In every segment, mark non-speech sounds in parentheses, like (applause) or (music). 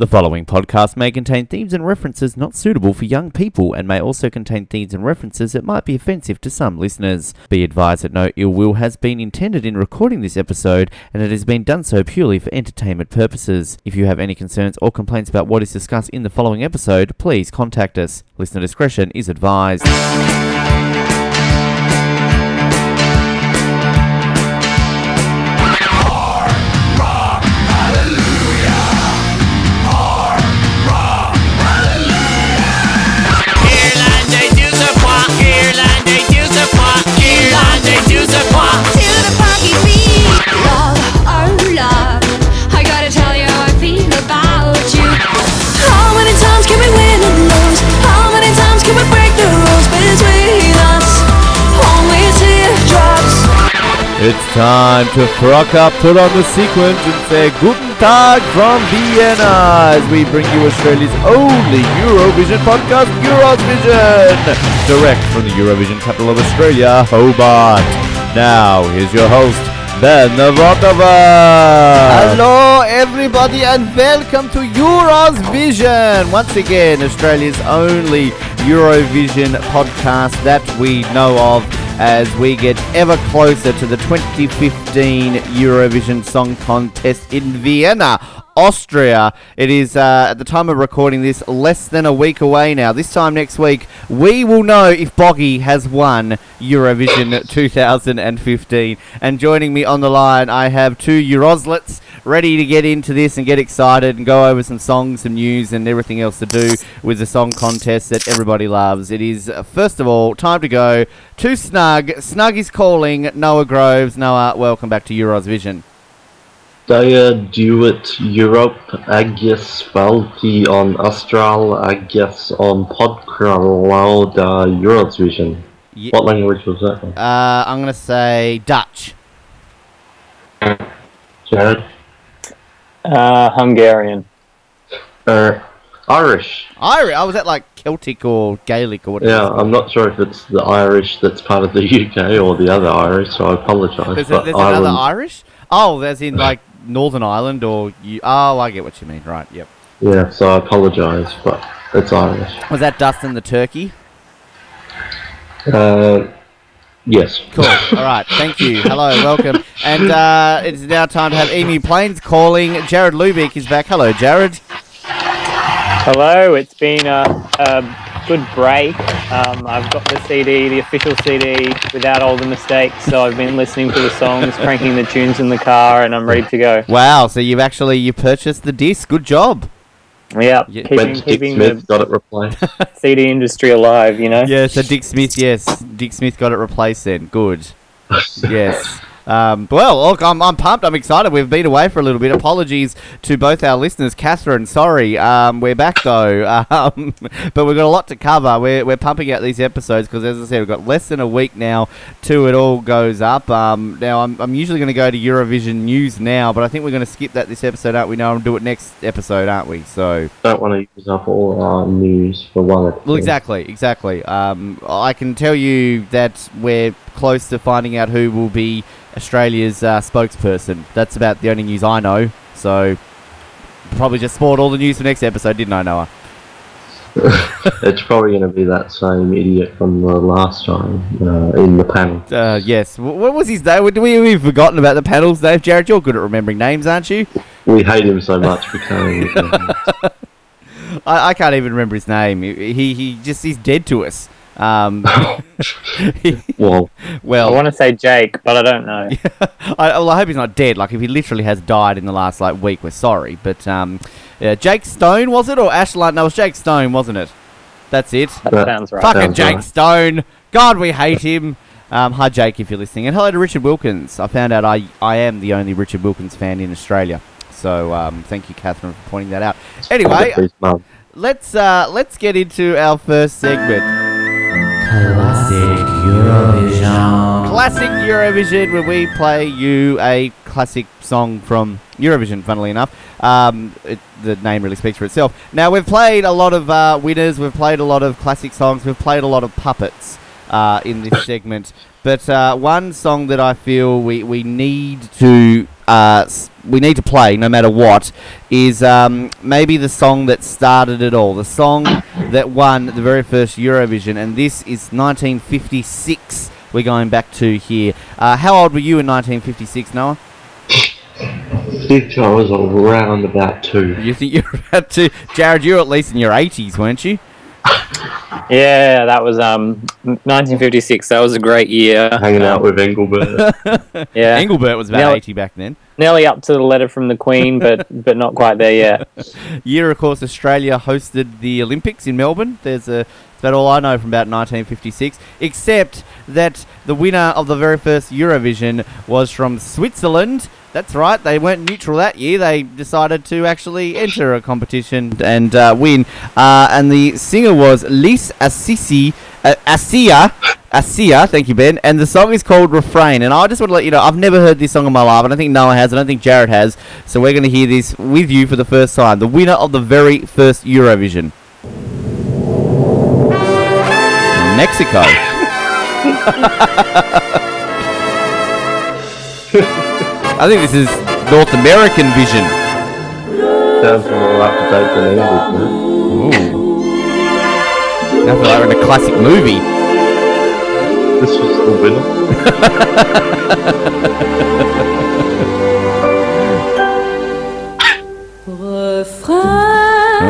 The following podcast may contain themes and references not suitable for young people and may also contain themes and references that might be offensive to some listeners. Be advised that no ill will has been intended in recording this episode and it has been done so purely for entertainment purposes. If you have any concerns or complaints about what is discussed in the following episode, please contact us. Listener discretion is advised. Can we win and lose? How many times can we break the It's time to frock up, put on the sequence, and say Guten Tag from Vienna as we bring you Australia's only Eurovision podcast, Eurovision, direct from the Eurovision capital of Australia, Hobart. Now, here's your host, Ben Novotova. Hello, everybody, and welcome to Eurovision. Once again, Australia's only Eurovision podcast that we know of as we get ever closer to the 2015 Eurovision Song Contest in Vienna. Austria. It is, uh, at the time of recording this, less than a week away now. This time next week, we will know if Boggie has won Eurovision (laughs) 2015. And joining me on the line, I have two Euroslets ready to get into this and get excited and go over some songs, some news, and everything else to do with the song contest that everybody loves. It is, uh, first of all, time to go to Snug. Snug is calling Noah Groves. Noah, welcome back to Euros Vision. Dia duet Europe Aegis Balti on Astral Aegis on Podcralauda Eurovision. Ye- What language was that one? Uh, I'm going to say Dutch. Jared? Uh, Hungarian. Uh, Irish. Irish. Oh, was at like Celtic or Gaelic or whatever? Yeah, I'm not sure if it's the Irish that's part of the (laughs) UK or the other Irish, so I apologise. There's, a, but there's another Irish? Oh, there's in like Northern Ireland or you. Oh, I get what you mean. Right. Yep. yeah, so I apologise, but it's Irish. Was that Dustin the turkey? Uh, yes. Cool. (laughs) All right. Thank you. Hello. Welcome. And uh, it's now time to have Emu Plains calling. Jared Lubick is back. Hello, Jared. Hello, it's been a, a good break. Um, I've got the CD, the official CD, without all the mistakes. So I've been listening to the songs, cranking the tunes in the car, and I'm ready to go. Wow. So you've actually you purchased the disc. Good job. Yeah, Yeah. keeping, When Dick keeping Smith the got it replaced. (laughs) CD industry alive, you know? Yeah. So Dick Smith. Yes, Dick Smith got it replaced. Then good. (laughs) yes. Um, well, look, I'm, I'm pumped. I'm excited. We've been away for a little bit. Apologies to both our listeners. Catherine, sorry. Um, we're back, though. (laughs) Um, but we've got a lot to cover. We're, we're pumping out these episodes because, as I said, we've got less than a week now till it all goes up. Um, now, I'm, I'm usually going to go to Eurovision news now, but I think we're going to skip that this episode, aren't we? No, and do it next episode, aren't we? So. Don't want to use up all our news for one episode. Well, exactly, exactly. Um, I can tell you that we're close to finding out who will be Australia's uh, spokesperson. That's about the only news I know. So, probably just spoiled all the news for next episode, didn't I, Noah? (laughs) It's probably going to be that same idiot from the last time uh, in the panel. Uh, yes. What was his name? Do we we've forgotten about the panels, Dave? Jared, you're good at remembering names, aren't you? We hate him so much we (laughs) can't. I, I can't even remember his name. He, he he just he's dead to us. Um, (laughs) (laughs) well, I want to say Jake, but I don't know. (laughs) I, well, I hope he's not dead. Like, if he literally has died in the last like week, we're sorry. But um, yeah, Jake Stone was it or Ashline? No, it was Jake Stone, wasn't it? That's it. That That- sounds right. Fucking Sounds Jake right. Stone. God, we hate him. Um, hi, Jake, if you're listening, and hello to Richard Wilkins. I found out I I am the only Richard Wilkins fan in Australia. So um, thank you, Catherine, for pointing that out. Anyway, let's uh, let's get into our first segment. Classic Eurovision. Classic Eurovision, where we play you a classic song from Eurovision, funnily enough. Um, it, the name really speaks for itself. Now, we've played a lot of uh, winners, we've played a lot of classic songs, we've played a lot of puppets uh, in this segment. But uh, one song that I feel we, we need to uh, we need to play no matter what is um, maybe the song that started it all, the song that won the very first Eurovision, and this is 1956. We're going back to here. Uh, how old were you in 1956, Noah? I think I was around about two. You think (laughs) you're about two? Jared? You're at least in your 80s, weren't you? Yeah, that was um 1956. That was a great year. Hanging out with Engelbert. (laughs) Yeah, Engelbert was about Now- 80 back then. nearly up to the letter from the Queen, but (laughs) but not quite there yet. Year, of course, Australia hosted the Olympics in Melbourne. There's a that's all I know from about 1956, except that the winner of the very first Eurovision was from Switzerland. That's right, they weren't neutral that year. They decided to actually enter a competition and uh, win. Uh, and the singer was Lise Assisi, uh, Assia, thank you, Ben. And the song is called Refrain. And I just want to let you know, I've never heard this song in my life. I don't think Noah has. I don't think Jared has. So we're going to hear this with you for the first time. The winner of the very first Eurovision. Mexico. (laughs) I think this is North American Vision. Sounds more up to date than English. Ooh. Feel like we're in a classic movie. This was the winner.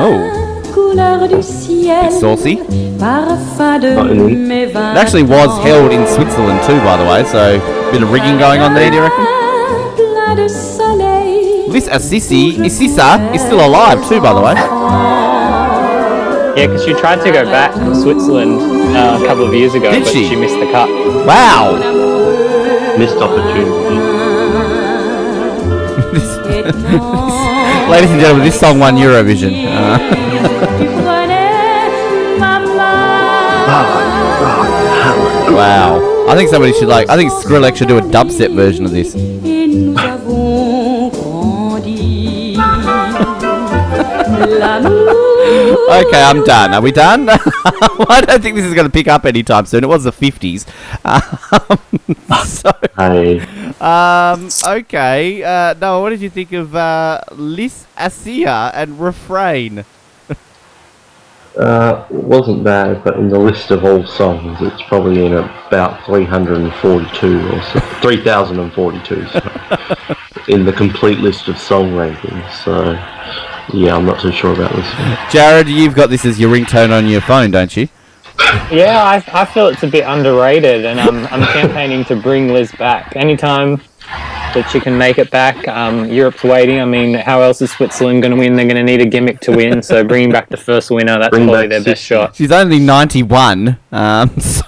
Oh. ciel, Saucy. parfum de Not in it. mes vins. It actually was held in Switzerland too, by the way, so a bit of rigging going on there, do you reckon? Plein de soleil. This Assisi, Isisa, is still alive too, by the way. Yeah, because she tried to go back to Switzerland uh, a couple of years ago, Did but she? she missed the cut. Wow! Missed opportunity. (laughs) Ladies and gentlemen, this song won Eurovision. Uh, Tu prenais ma main. wow. I think somebody should like, I think Skrillex should do a dubstep version of this. Okay, I'm done. Are we done? (laughs) I don't think this is going to pick up anytime soon. It was the 50s. Um, (laughs) so, Hey, um, okay. Uh, Noah, what did you think of uh, Lys Assia and Refrain? uh, wasn't bad, but in the list of all songs, it's probably in about 342 or so, 3042 so, (laughs) in the complete list of song rankings. So, yeah, I'm not too sure about this one. Jared, you've got this as your ringtone on your phone, don't you? Yeah, I, I feel it's a bit underrated, and I'm, I'm campaigning to bring Liz back. Anytime that she can make it back, um, Europe's waiting. I mean, how else is Switzerland going to win? They're going to need a gimmick to win, so bringing back the first winner, that's Bring probably back their best shot. She's only 91, um, (laughs) so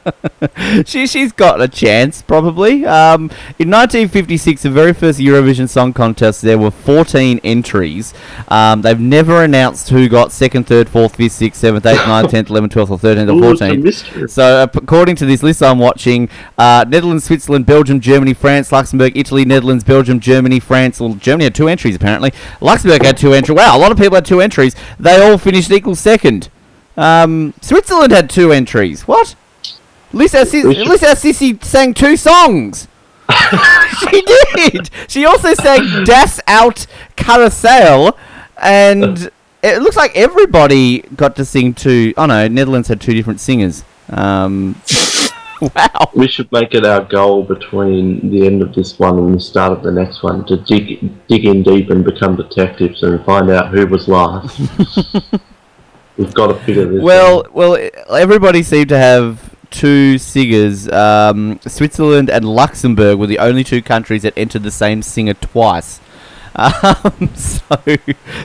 (laughs) she, she's got a chance, probably. Um, in 1956, the very first Eurovision Song Contest, there were 14 entries. Um, they've never announced who got second, third, fourth, fifth, sixth, seventh, eighth, ninth, tenth, eleventh, twelfth, or thirteenth, or Ooh, it's a fourteenth. So, p- according to this list I'm watching, uh, Netherlands, Switzerland, Belgium, Germany, France, Luxembourg, Italy, Netherlands, Belgium, Germany, France. Well, Germany had two entries apparently. Luxembourg had two entries. Wow, a lot of people had two entries. They all finished equal second. Um, Switzerland had two entries. What? Lisa, should- Lisa Sissy sang two songs. (laughs) she did. She also sang Das alte Karussell, and it looks like everybody got to sing two. Oh no, Netherlands had two different singers. Um, (laughs) wow. We should make it our goal between the end of this one and the start of the next one to dig dig in deep and become detectives and find out who was last. (laughs) We've got to figure this. Well, well, everybody seemed to have two singers. Um, Switzerland and Luxembourg were the only two countries that entered the same singer twice. (laughs) Um, so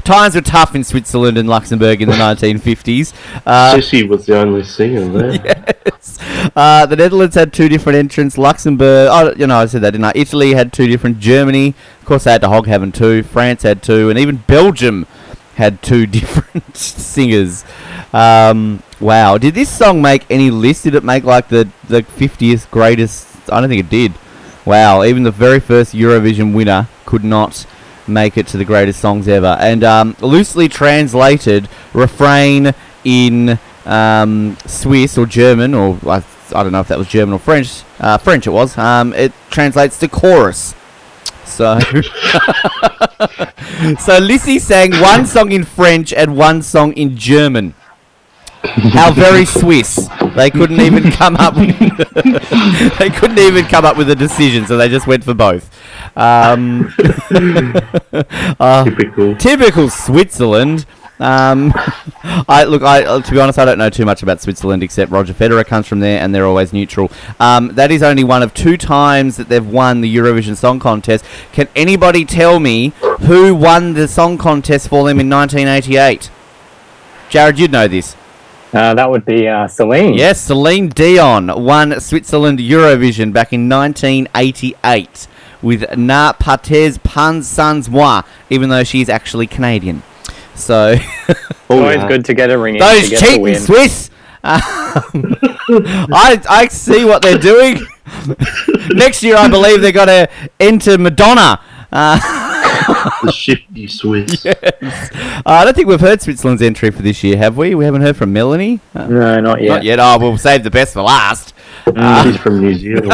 times were tough in Switzerland and Luxembourg in the (laughs) 1950s. Uh, Sissy was the only singer there. (laughs) yes. Uh, the Netherlands had two different entrants. Luxembourg, oh, you know, I said that, didn't I? Italy had two different. Germany, of course, they had to hog having two. France had two, and even Belgium had two (laughs) different singers. Um, wow, did this song make any list? Did it make like the the 50th greatest? I don't think it did. Wow, even the very first Eurovision winner could not make it to the greatest songs ever. And um, loosely translated, refrain in um, Swiss or German, or I, I don't know if that was German or French. Uh, French it was. Um, it translates to chorus. So, (laughs) so Lissy sang one song in French and one song in German. How very Swiss! They couldn't even come up. With, (laughs) they couldn't even come up with a decision, so they just went for both. Um, (laughs) uh, Typical. typical Switzerland. Um, (laughs) I look. I to be honest, I don't know too much about Switzerland except Roger Federer comes from there, and they're always neutral. Um, that is only one of two times that they've won the Eurovision Song Contest. Can anybody tell me who won the song contest for them in 1988? Jared, you'd know this. Uh, that would be uh, Celine. Yes, Celine Dion won Switzerland Eurovision back in 1988 with Ne partez pas sans moi, even though she's actually Canadian. So, (laughs) Oh, Always good to get a ring in those to cheating. Swiss! Um, (laughs) I, I see what they're doing. (laughs) Next year, I believe they're going to enter Madonna. The shifty Swiss. Uh, I don't think we've heard Switzerland's entry for this year, have we? We haven't heard from Melanie? Uh, No, not yet. Not yet. Oh, we'll save the best for last. She's from New Zealand.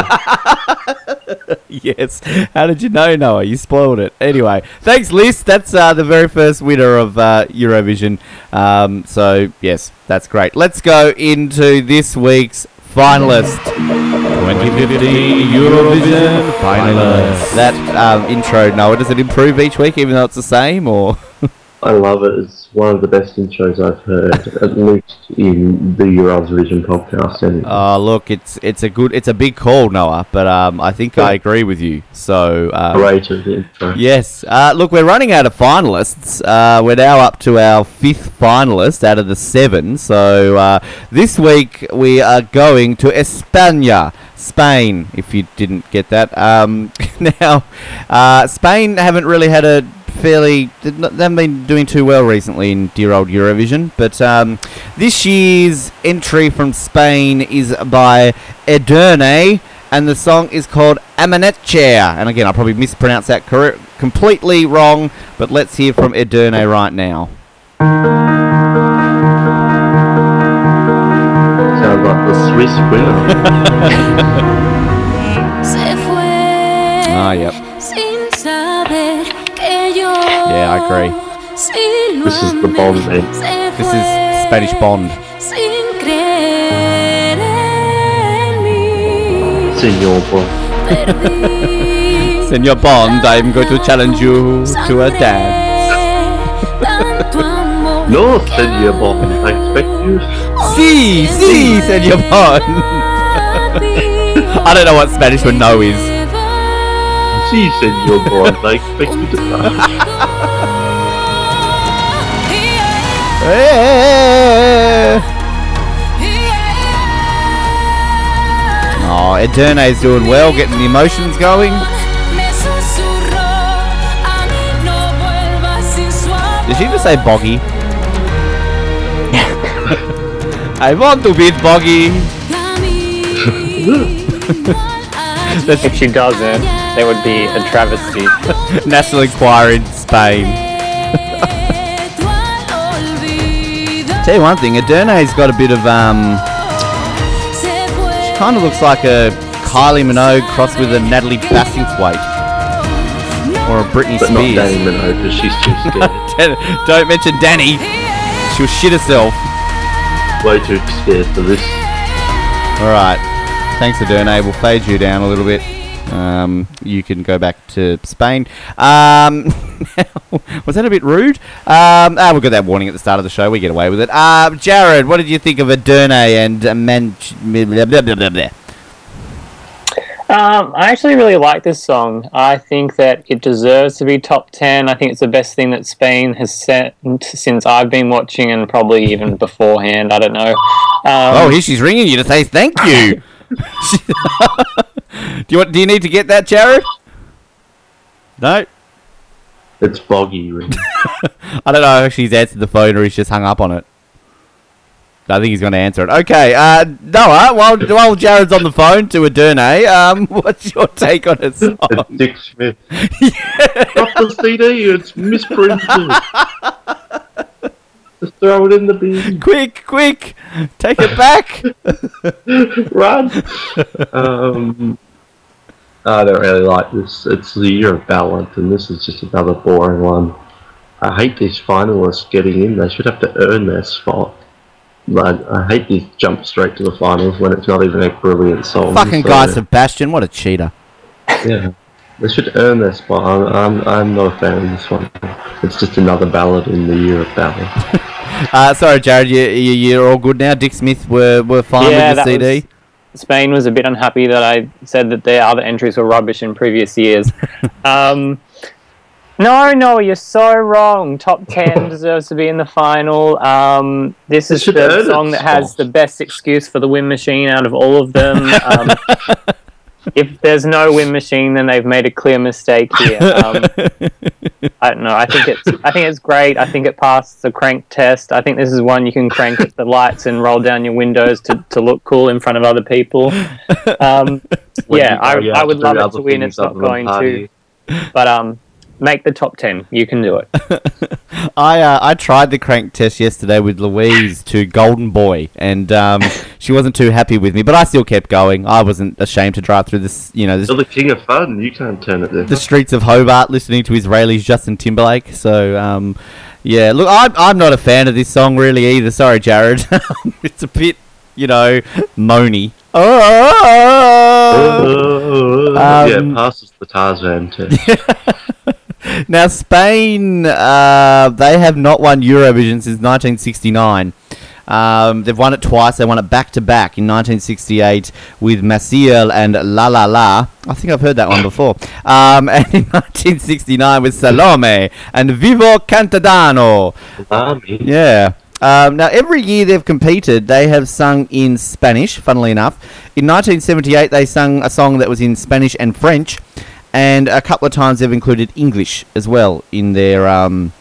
(laughs) yes. How did you know, Noah? You spoiled it. Anyway, thanks, Liz. That's uh, the very first winner of uh, Eurovision. Um, so, yes, that's great. Let's go into this week's finalist. 2015 Eurovision finalist. That um, intro, Noah, does it improve each week, even though it's the same, or? (laughs) I love it. It's one of the best intros I've heard, at least in the Eurovision podcast. And Oh, look, it's it's a good, it's a big call, Noah. But um, I think I agree with you. So um, intro. Yes. Uh, look, we're running out of finalists. Uh, we're now up to our fifth finalist out of the seven. So uh, this week we are going to España, Spain. If you didn't get that. Um, (laughs) now, uh, Spain haven't really had a fairly. They haven't been doing too well recently in dear old Eurovision. But um, this year's entry from Spain is by Edurne and the song is called Amanecer. And again, I probably mispronounced that correct, completely wrong, but let's hear from Edurne right now. Sounds like the Swiss winner. (laughs) Ah, yep. Yeah, I agree. This is the. Bond. This is Spanish Bond. sin creer en mí. Senor Bond. (laughs) Senor Bond, I'm going to challenge you to a dance. No, Senor Bond. I expect you. Si, si, Senor Bond. (laughs) I don't know what Spanish for no is. See, Senor Bond. I expect you to. Eh. Oh, Edurne's doing well, getting the emotions going. Me susurró, "A mí no vuelvas sin su Did she just say amor". Boggie? (laughs) I want to beat Boggie. (laughs) That's If she doesn't, that would be a travesty. (laughs) National Enquirer in Spain. (laughs) Tell you one thing, Edurne's got a bit of um, She kind of looks like a Kylie Minogue crossed with a Natalie Bassingthwaite or a Britney But not Spears. Dannii Minogue because she's too (laughs) scared. Don't mention Dannii. She'll shit herself. Way too scared for this. All right. Thanks, Edurne. We'll fade you down a little bit. Um, you can go back to Spain. Um, (laughs) was that a bit rude? Um, ah, we got that warning at the start of the show. We get away with it. Uh, Jared, what did you think of Edurne and uh, Man? Blah, blah, blah, blah, blah. Um, I actually really like this song. I think that it deserves to be top 10. I think it's the best thing that Spain has sent since I've been watching and probably even (laughs) beforehand. I don't know. Um, Oh, here she's ringing you to say thank you. (laughs) do you want? Do you need to get that, Jared? No. It's Boggie. Really. (laughs) I don't know if she's answered the phone or he's just hung up on it. I think he's going to answer it. Okay, uh, Noah, while, while Jared's on the phone to Edurne, um, (laughs) what's your take on it? song? It's Dick Smith. (laughs) Drop the CD. It's misprinted. Just throw it in the bin. quick, quick, take it back. Run. um, I don't really like this. It's the year of ballad, and this is just another boring one. I hate these finalists getting in. They should have to earn their spot. Like, I hate these jump straight to the finals when it's not even a brilliant song. Fucking so- Guy Sebastian, what a cheater. Yeah, they should earn their spot. I'm, I'm, I'm not a fan of this one. It's just another ballad in the year of ballad. (laughs) Uh, sorry, Jared, you, you, you're all good now. Dick Smith were, were fine Yeah, with the CD. was- Spain was a bit unhappy that I said that their other entries were rubbish in previous years. (laughs) um, no, no, you're so wrong. Top 10 (laughs) deserves to be in the final. Um, this is the song that has the best excuse for the win machine out of all of them. (laughs) Um, if there's no win machine, then they've made a clear mistake here. Um, (laughs) I don't know. I think it's I think it's great. I think it passed the crank test. I think this is one you can crank at the lights and roll down your windows to, to look cool in front of other people. Um, yeah, I, I would love it to win. It's not going to, but um, make the top ten. You can do it. (laughs) I uh, I tried the crank test yesterday with Louise to Golden Boy, and um, (laughs) she wasn't too happy with me, but I still kept going. I wasn't ashamed to drive through this, you know, this, You're the king of fun. You can't turn it down. the streets of Hobart listening to Israeli's Justin Timberlake. So, um, yeah, look, I'm, I'm not a fan of this song really either. Sorry, Jared. (laughs) it's a bit, you know, moany. Oh! Yeah, Um, it passes the Tarzan test. (laughs) Now, Spain, uh, they have not won Eurovision since 1969. Um, they've won it twice. They won it back to back in 1968 with Massiel and La La La. I think I've heard that one (coughs) before. Um, and in 1969 with Salome and Vivo Cantando. Army. Yeah. Um, now, every year they've competed, they have sung in Spanish, funnily enough. In 1978, they sung a song that was in Spanish and French, and a couple of times they've included English as well in their um,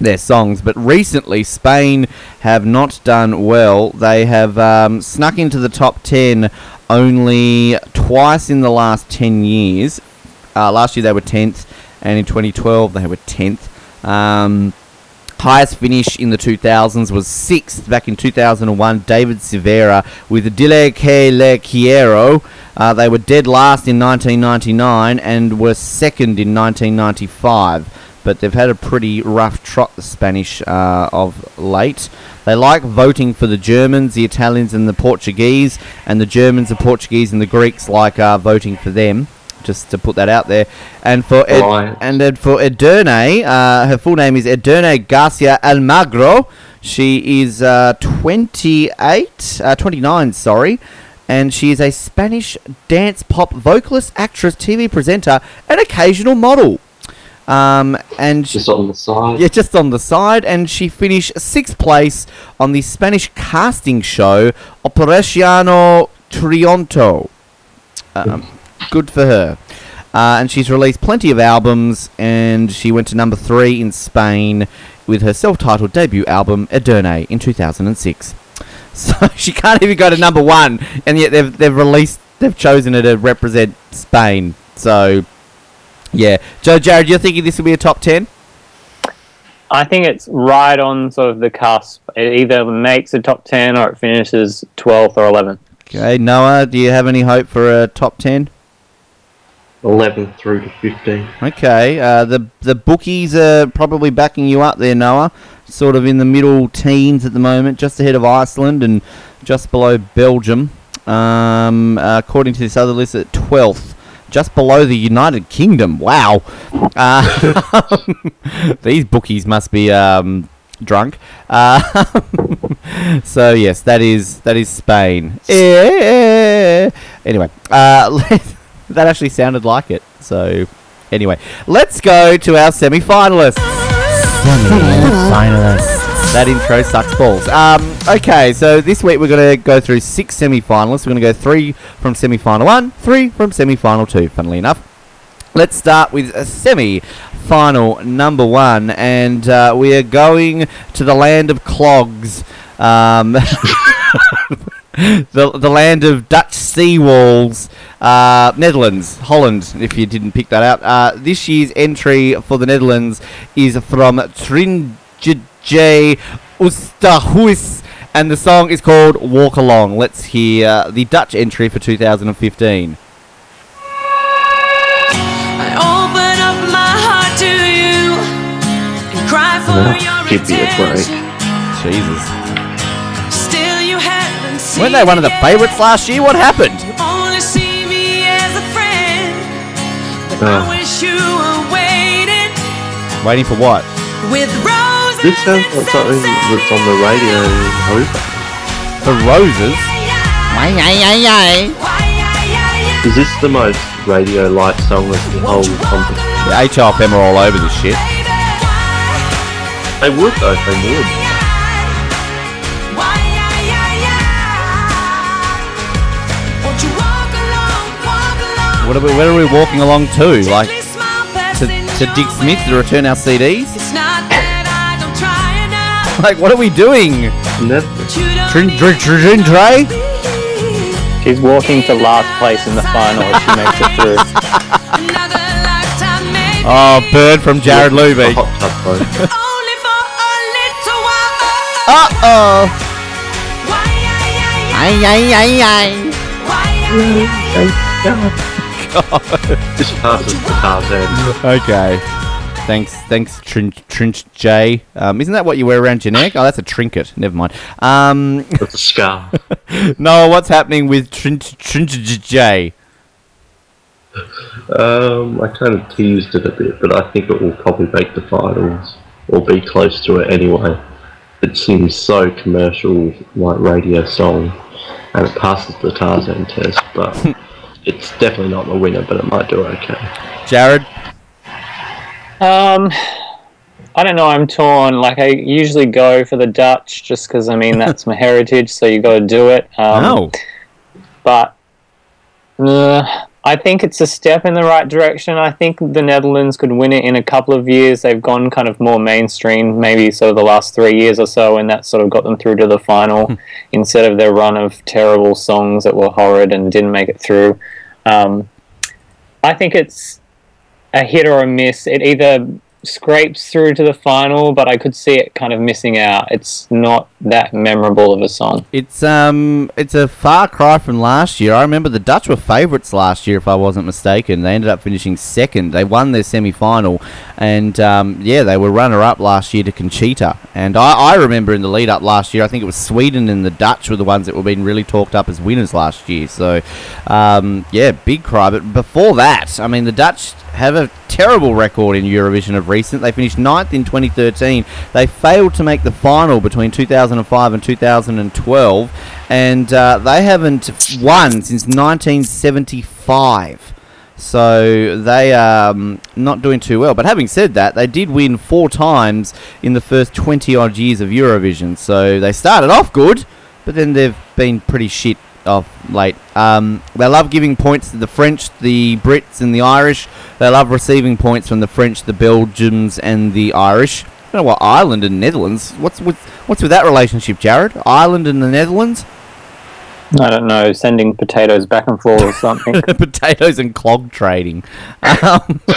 their songs. But recently, Spain have not done well. They have um, snuck into the top 10 only twice in the last 10 years. Uh, last year they were 10th, and in 2012 they were 10th. Um, highest finish in the 2000s was sixth back in 2001. David Civera with Dile que le quiero. Uh, they were dead last in 1999 and were second in 1995. But they've had a pretty rough trot, the Spanish, uh, of late. They like voting for the Germans, the Italians, and the Portuguese, and the Germans, the Portuguese, and the Greeks like uh, voting for them. Just to put that out there, and for Ed- and then for Edurne, uh, her full name is Edurne Garcia Almagro. She is uh, 28, uh, 29, sorry, and she is a Spanish dance pop vocalist, actress, TV presenter, and occasional model. Um, and she- Just on the side. yeah, just on the side, and she finished sixth place on the Spanish casting show Operación Triunfo. Um, good for her. Uh, and she's released plenty of albums, and she went to number three in Spain with her self-titled debut album Edurne in 2006. (laughs) So she can't even go to number one, and yet they've they've released they've chosen her to represent Spain. So yeah, Joe Jared, you're thinking this will be a top ten? I think it's right on sort of the cusp. It either makes a top ten or it finishes twelfth or eleventh. Okay, Noah, do you have any hope for a top ten? 11 through to 15. Okay, uh, the the bookies are probably backing you up there, Noah. Sort of in the middle teens at the moment, just ahead of Iceland and just below Belgium. Um, uh, according to this other list, at twelfth, just below the United Kingdom. Wow, uh, (laughs) these bookies must be um, drunk. Uh, (laughs) so yes, that is that is Spain. Eh. Anyway, uh, (laughs) that actually sounded like it. So anyway, let's go to our semi-finalists. Semi-finalists. That intro sucks balls. Um, okay, so this week we're going to go through six semi-finalists. We're going to go three from semi-final one, three from semi-final two. Funnily enough. Let's start with a semi-final number one, and uh, we are going to the land of clogs. Um, (laughs) (laughs) (laughs) the, the land of Dutch sea walls, uh, Netherlands, Holland, if you didn't pick that out. Uh, this year's entry for the Netherlands is from Trijntje Oosterhuis, and the song is called Walk Along. Let's hear uh, the Dutch entry for 2015. I open up my heart to you and cry for your attention. Jesus. Weren't they one of the favourites last year? What happened? You only see me as a friend. But Oh. I wish you were waiting Waiting for what? with roses. This sounds and like something that's on the radio in Hobart. For roses? Is this the most radio light song of the whole competition? The HRFM are all over this shit. They would though, they would. What are we, where are we walking along to? Like, to, to Dick Smith to return our CDs? It's not that I don't try enough. (laughs) Like, what are we doing? Never. but you don't Trin, trin, trin, trin, She's walking to last place in the final if she makes it through. another (laughs) lifetime, maybe. Oh, Bird from Jared A Luby. hot tub though. Only for a little while. Uh-oh. Why, ay, ay, ay, Ay, the Tarzan. Okay. Thanks, thanks, Trin, Trinch J. Um, isn't that what you wear around your neck? Oh, that's a trinket. Never mind. Um, It's a scar. (laughs) Noah, what's happening with Trinch, Trinch J? Um, I kind of teased it a bit, but I think it will probably make the finals or be close to it anyway. It seems so commercial, like radio song, and it passes the Tarzan test, but (laughs) it's definitely not the winner, but it might do okay. Jared? Um, I don't know. I'm torn. Like I usually go for the Dutch, just because I mean that's my heritage. So you got to do it. Um, oh. but uh, I think it's a step in the right direction. I think the Netherlands could win it in a couple of years. They've gone kind of more mainstream, maybe sort of the last three years or so, and that sort of got them through to the final instead of their run of terrible songs that were horrid and didn't make it through. Um, I think it's a hit or a miss. It either scrapes through to the final, but I could see it kind of missing out. It's not that memorable of a song. It's um, it's a far cry from last year. I remember the Dutch were favourites last year, if I wasn't mistaken. They ended up finishing second. They won their semi-final, and um, yeah, they were runner-up last year to Conchita. And I, I remember in the lead-up last year, I think it was Sweden and the Dutch were the ones that were being really talked up as winners last year. So, um, yeah, big cry. But before that, I mean, the Dutch have a terrible record in Eurovision of recent. They finished ninth in 2013. They failed to make the final between 2005 and 2012, and uh, they haven't won since 1975. So they are um, not doing too well. But having said that, they did win four times in the first 20 odd years of Eurovision. So they started off good, but then they've been pretty shit of late. Um, they love giving points to the French, the Brits, and the Irish. They love receiving points from the French, the Belgians, and the Irish. I don't know what Ireland and Netherlands. What's with what's with that relationship, Jared? Ireland and the Netherlands? I don't know, sending potatoes back and forth or something. (laughs) Potatoes and clog trading. Um, (laughs)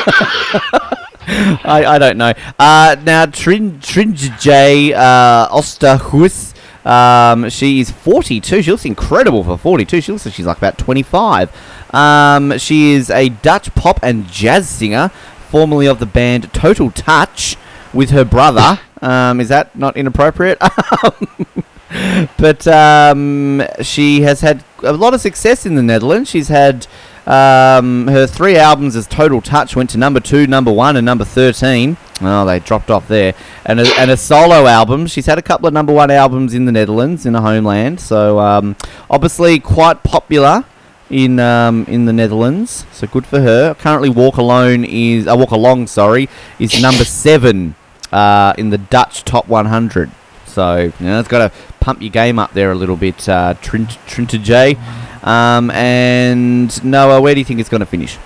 I, I don't know. Uh, now, Trin, Trinj J. Uh, Oosterhuis. Um, she is 42. She looks incredible for 42. She looks like she's like about 25. Um, she is a Dutch pop and jazz singer, formerly of the band Total Touch, with her brother. Um, is that not inappropriate? (laughs) but um, she has had a lot of success in the Netherlands. She's had um, her three albums as Total Touch went to number two, number one, and number thirteen. Oh, they dropped off there. And a, and a solo album. She's had a couple of number one albums in the Netherlands, in her homeland. So um, obviously quite popular in um, in the Netherlands. So good for her. Currently, Walk Alone is uh, Walk Along. Sorry, is number seven uh, in the Dutch Top 100. So you know, it's got to pump your game up there a little bit, uh, Trint J. Um, and Noah, where do you think it's going to finish?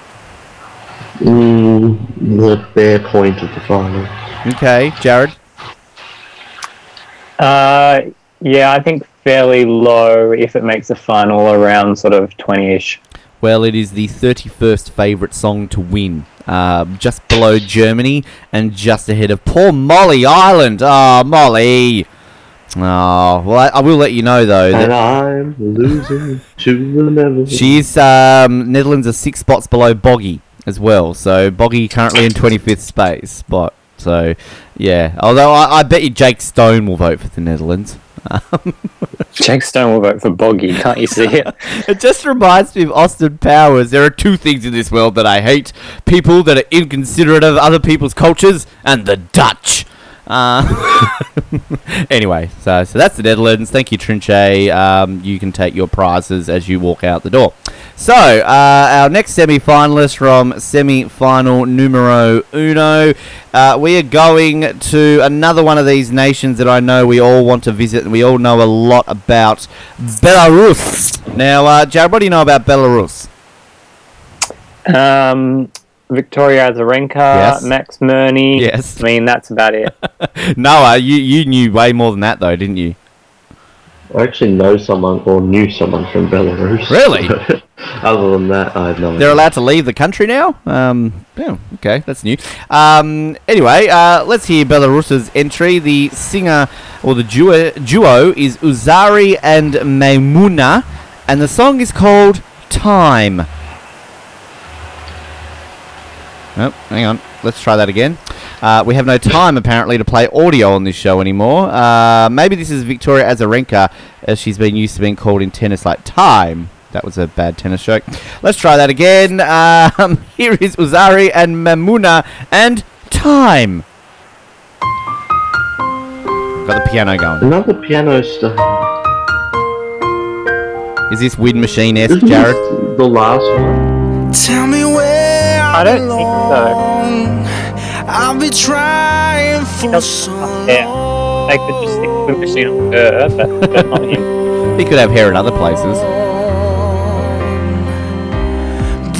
Mm, the bare point of the final. Okay, Jared. uh, yeah, I think fairly low if it makes the final around sort of 20 ish. Well, it is the 31st favourite song to win. Uh, just below Germany and just ahead of poor Molly Island. Oh, Molly. Oh, well, I, I will let you know, though, that And I'm losing to the Netherlands. She's um, Netherlands are six spots below Boggie as well. So Boggie currently in 25th space. But So, yeah. Although I, I bet you Jake Stone will vote for the Netherlands. (laughs) Jake Stone will vote for Boggie. Can't you see it? (laughs) It just reminds me of Austin Powers. There are two things in this world that I hate people that are inconsiderate of other people's cultures, and the Dutch. Uh, (laughs) (laughs) anyway, so so that's the Netherlands. Thank you, Trinche. Um, you can take your prizes as you walk out the door. So, uh, our next semi finalist from semi final numero uno. Uh, we are going to another one of these nations that I know we all want to visit and we all know a lot about Belarus. Now, uh, Jared, what do you know about Belarus? Um, Victoria Azarenka, Yes. Max Mirnyi. Yes. I mean, that's about it. (laughs) Noah, you, you knew way more than that, though, didn't you? I actually know someone or knew someone from Belarus. Really? (laughs) Other than that, I have no They're allowed to leave the country now. Um, yeah, okay, that's new. Um, anyway, uh, let's hear Belarus's entry. The singer or the duo, duo is Uzari and Maimuna, and the song is called "Time." Oh, hang on. Let's try that again. Uh, we have no time apparently to play audio on this show anymore. Uh, maybe this is Victoria Azarenka, as she's been used to being called in tennis like time. That was a bad tennis joke. Let's try that again. (laughs) Um, here is Uzari and Maimuna and time. Got the piano going. Another piano stuff. Is this Wind Machine esque, Isn't Jared? this the last one? Tell me where I don't think so. I've been trying for Nope. so Yeah. long. They could just stick the machine on her, but, but not him. He could have hair in other places.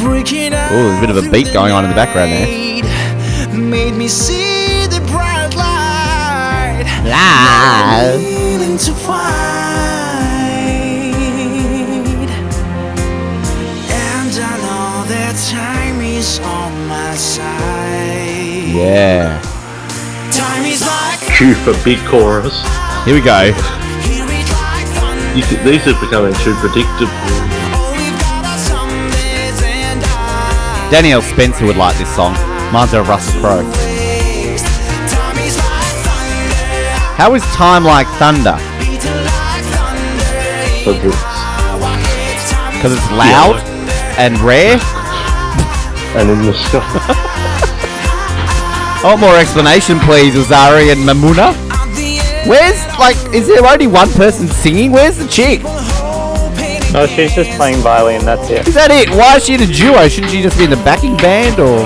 Breaking out Ooh, there's a bit of a beat going on in the background there. there. Made me see the bright light. Live. Yeah. Time is like Cue for big chorus. Here we go. Hear it like thunder. You could, these are becoming too predictable. We've got our some days and I Danielle Spencer would like this song. Her of Russell Crowe. waste. Time is like thunder. How is time like thunder? Beating like thunder. But it's, Why it's time Because it's loud and rare? and in the sky. (laughs) I want more explanation, please, Uzari and Maimuna. at the end. Where's, like, is there only one person singing? Where's the chick? No, she's just playing violin, that's it. Is that it? Why is she in a duo? Shouldn't she just be in the backing band or?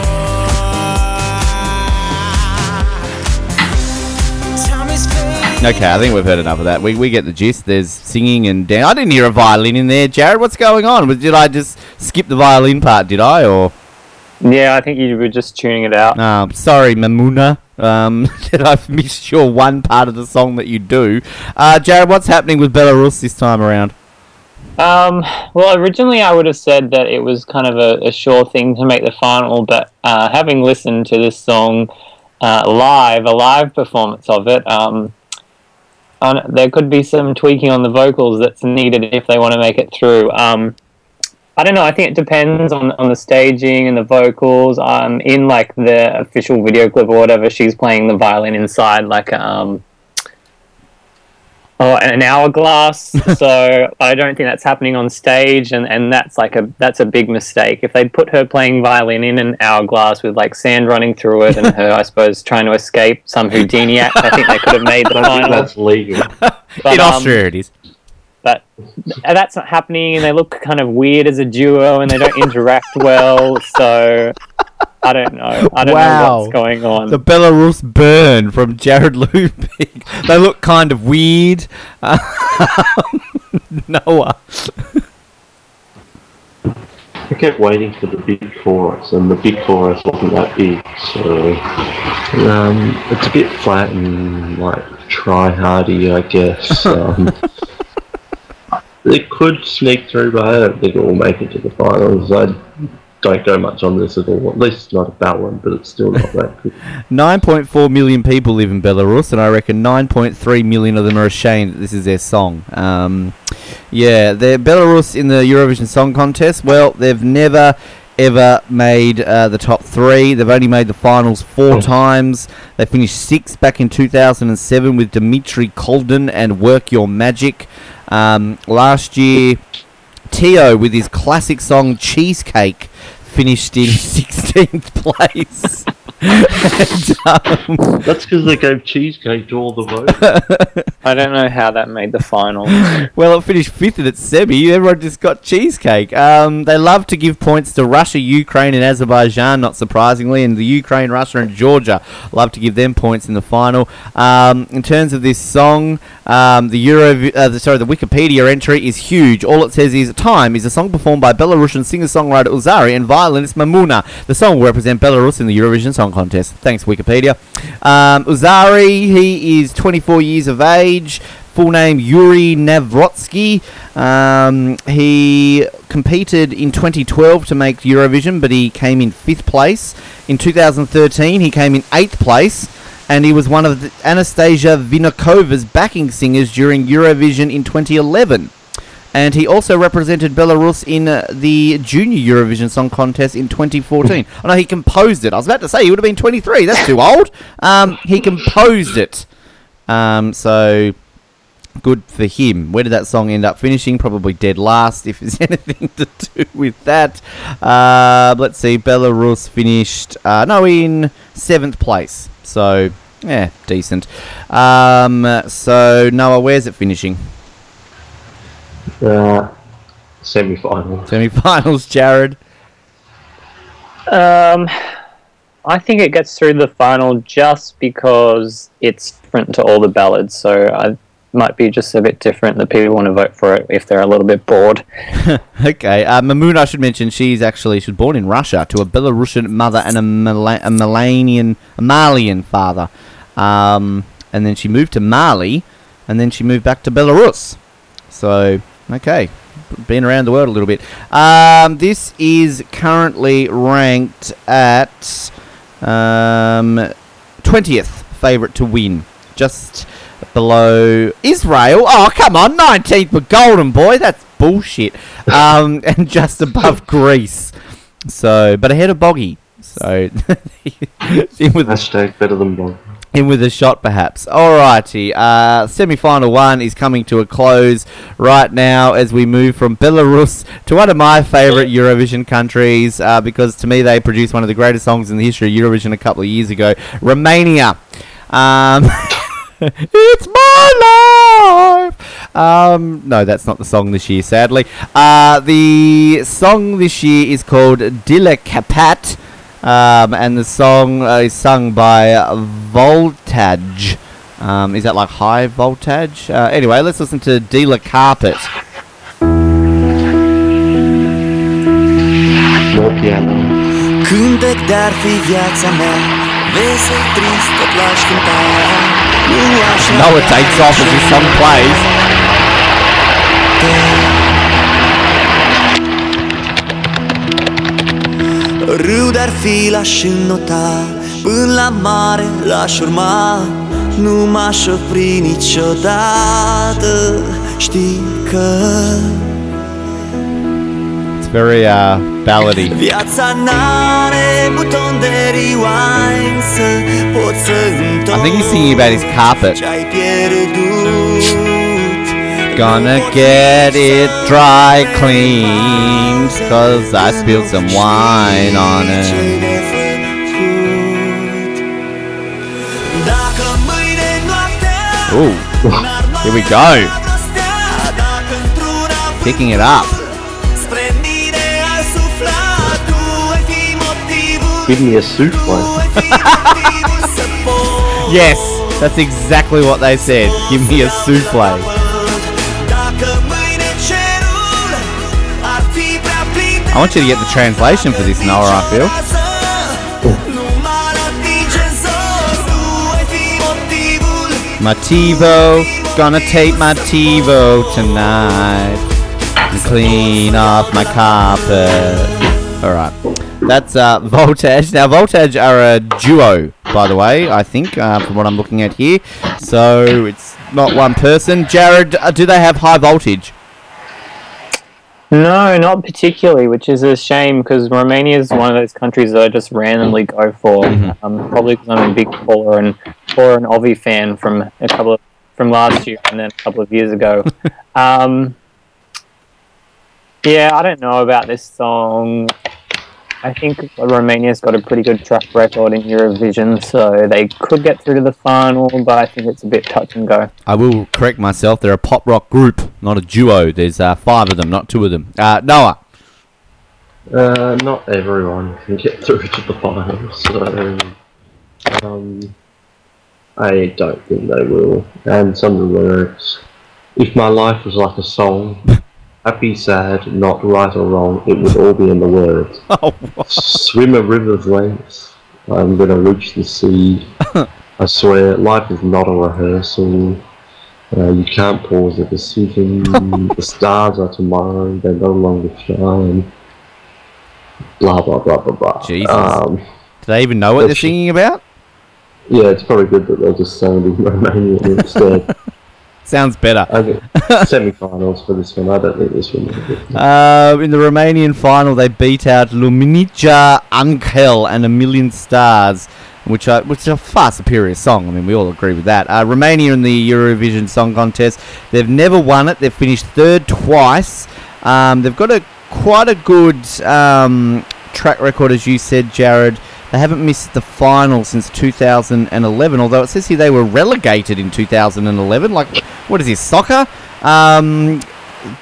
time is fading. Okay, I think we've heard enough of that. We, we get the gist. There's singing and dan I didn't hear a violin in there, Jared. What's going on? Did I just skip the violin part? Did I? Or Yeah, I think you were just tuning it out. um, sorry, Maimuna. Um, (laughs) that I've missed your one part of the song that you do. Uh, Jared, what's happening with Belarus this time around? Um, well, originally I would have said that it was kind of a, a sure thing to make the final, but uh, having listened to this song uh, live, a live performance of it, um, on, there could be some tweaking on the vocals that's needed if they want to make it through. Um, I don't know. I think it depends on on the staging and the vocals. Um, in like the official video clip or whatever, she's playing the violin inside like um, oh, an hourglass. (laughs) so I don't think that's happening on stage, and, and that's like a that's a big mistake. If they'd put her playing violin in an hourglass with like sand running through it, and her, I suppose, trying to escape some Houdini act, I think they could have made the (laughs) I final. that's legal. But, in um, Austria, it is. But that's not happening and they look kind of weird as a duo and they don't interact well so i don't know i don't know Wow. what's going on The Belarus burn from Jared (laughs) Lubig. they look kind of weird. Um, (laughs) Noah. I kept waiting for the big chorus, and the big chorus wasn't that big, so um, it's a bit flat and like try hardy, I guess. (laughs) Um, it could sneak through, but I don't think it will make it to the finals. I don't go much on this at all. At least not a one, but it's still not that (laughs) good. 9.4 million people live in Belarus, and I reckon 9.3 million of them are ashamed that this is their song. Um, yeah, they're Belarus in the Eurovision Song Contest. Well, they've never, ever made uh, the top three. They've only made the finals four times. They finished sixth back in 2007 with Dmitry Koldun and Work Your Magic. Um, last year, Teo with his classic song Cheesecake finished in (laughs) 16th place. and, um, That's because they gave cheesecake to all the votes. (laughs) I don't know how that made the final. well, it finished fifth in its semi. Everyone just got cheesecake. Um, they love to give points to Russia, Ukraine, and Azerbaijan, not surprisingly, and the Ukraine, Russia, and Georgia love to give them points in the final. Um, in terms of this song, um, the Euro, uh, the, sorry, the Wikipedia entry is huge. All it says is "Time" is a song performed by Belarusian singer-songwriter Uzari and violinist Maimuna. The song will represent Belarus in the Eurovision Song Contest. Thanks, Wikipedia. Um, Uzari, he is 24 years of age. Full name Yuri Navrotsky. Um, he competed in 2012 to make Eurovision, but he came in fifth place. In 2013, he came in eighth place, and he was one of Anastasia Vinnikova's backing singers during Eurovision in 2011. And he also represented Belarus in uh, the Junior Eurovision Song Contest in 2014. (laughs) oh no, he composed it. I was about to say he would have been 23. That's too old. Um, he composed it. Um, so good for him. Where did that song end up finishing? Probably dead last, if there's (laughs) anything to do with that. Uh, let's see. Belarus finished uh, no in seventh place. So yeah, decent. Um, so Noah, where's it finishing? Uh, semi-final. Semi-finals, Jared. Um, I think it gets through the final just because it's different to all the ballads. So I might be just a bit different that people want to vote for it if they're a little bit bored. (laughs) Okay, uh, Mamoon, I should mention, she's actually she was born in Russia to a Belarusian mother and a, Mala- a Malanian, a Malian father. Um, and then she moved to Mali, and then she moved back to Belarus. So, okay, been around the world a little bit. Um, this is currently ranked at um, 20th favourite to win, just below Israel. Oh, come on, 19th with Golden Boy. That's bullshit. Um, (laughs) and just above Greece. So, but ahead of Boggie. So, (laughs) with Hashtag better than Bob. In with a shot, perhaps. Alrighty, uh, semi-final one is coming to a close right now as we move from Belarus to one of my favourite Eurovision countries uh, because to me they produced one of the greatest songs in the history of Eurovision a couple of years ago, Romania. Um, (laughs) it's my life. Um, no, that's not the song this year, sadly. Uh, the song this year is called De la capăt. Um, and the song uh, is sung by Voltage. Um, is that like high voltage? Uh, anyway, let's listen to Dealer Carpet. More piano. Cântec de-ar fi viața mea Vesel, tristă, plaș cânta Nu așa Noah takes off as his song plays. Râu de-ar fi l-aș înnota Până la mare l-aș urma Nu m-aș opri niciodată Știi că It's very uh, ballady. Viața n-are buton de rewind Să pot să întorc I think he's singing about his carpet. Gonna get it dry cleaned Cause I spilled some wine on it. Ooh, (laughs) here we go. dragostea, Dacă într-una Picking it up. Spre mine ai sufla Tu ai fi motivul Give me a souffle. Tu ai fi motivul să pot Yes, that's exactly what they said. Give me a souffle. I want you to get the translation for this, Noah, I feel. My TiVo, gonna take my TiVo tonight and clean off my carpet. Alright. That's uh, Voltage. Now, Voltage are a duo, by the way, I think, uh, from what I'm looking at here. So, it's not one person. Jared, uh, do they have high voltage? No, not particularly, which is a shame because Romania is one of those countries that I just randomly go for. Um, probably because I'm a big Paula and Paula and Ovi fan from a couple of from last year and then a couple of years ago. (laughs) um, yeah, I don't know about this song. I think Romania's got a pretty good track record in Eurovision, so they could get through to the final, but I think it's a bit touch and go. I will correct myself. They're a pop rock group, not a duo. There's uh, five of them, not two of them. Uh, Noah. Uh, not everyone can get through to the final, so um, I don't think they will. And some of the lyrics, if my life was like a song, happy, sad, not right or wrong, it would all be in the words. (laughs) Oh, Swim a river's length, I'm gonna reach the sea. I swear, life is not a rehearsal. Uh, you can't pause a decision. (laughs) the stars are tomorrow, they no longer shine. Blah blah blah blah blah. Jesus. Um, do they even know what they're singing about? yeah, it's probably good that they're just sounding in (laughs) Romanian instead. Sounds better. Think semi-finals for this one. I don't think this one. Uh, in the Romanian final, they beat out Luminița Anghel and A Million Stars, which are which is a far superior song. I mean, we all agree with that. Uh, Romania in the Eurovision Song Contest, they've never won it. They've finished third twice. Um, they've got a quite a good um, track record, as you said, Jared. They haven't missed the final since 2011, although it says here they were relegated in 2011. Like, what is this, soccer? Um,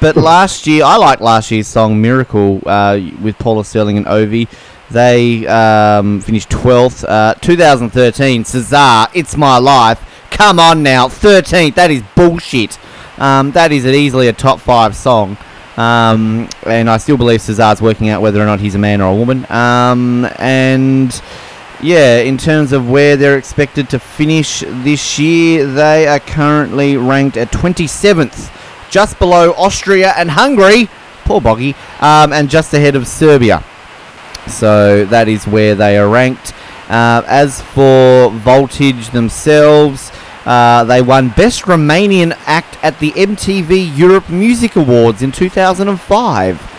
but last year, I like last year's song "Miracle" uh, with Paula Seling and Ovi. They um, finished 12th. Uh, 2013, Cezar, "It's My Life." Come on now, 13th. That is bullshit. Um, that is easily a top five song. Um, and I still believe Cezar's working out whether or not he's a man or a woman. Um, and yeah, in terms of where they're expected to finish this year, they are currently ranked at 27th, just below Austria and Hungary. Poor Boggie. Um, and just ahead of Serbia. So that is where they are ranked. Uh, as for Voltage themselves, uh, they won Best Romanian Act at the MTV Europe Music Awards in 2005.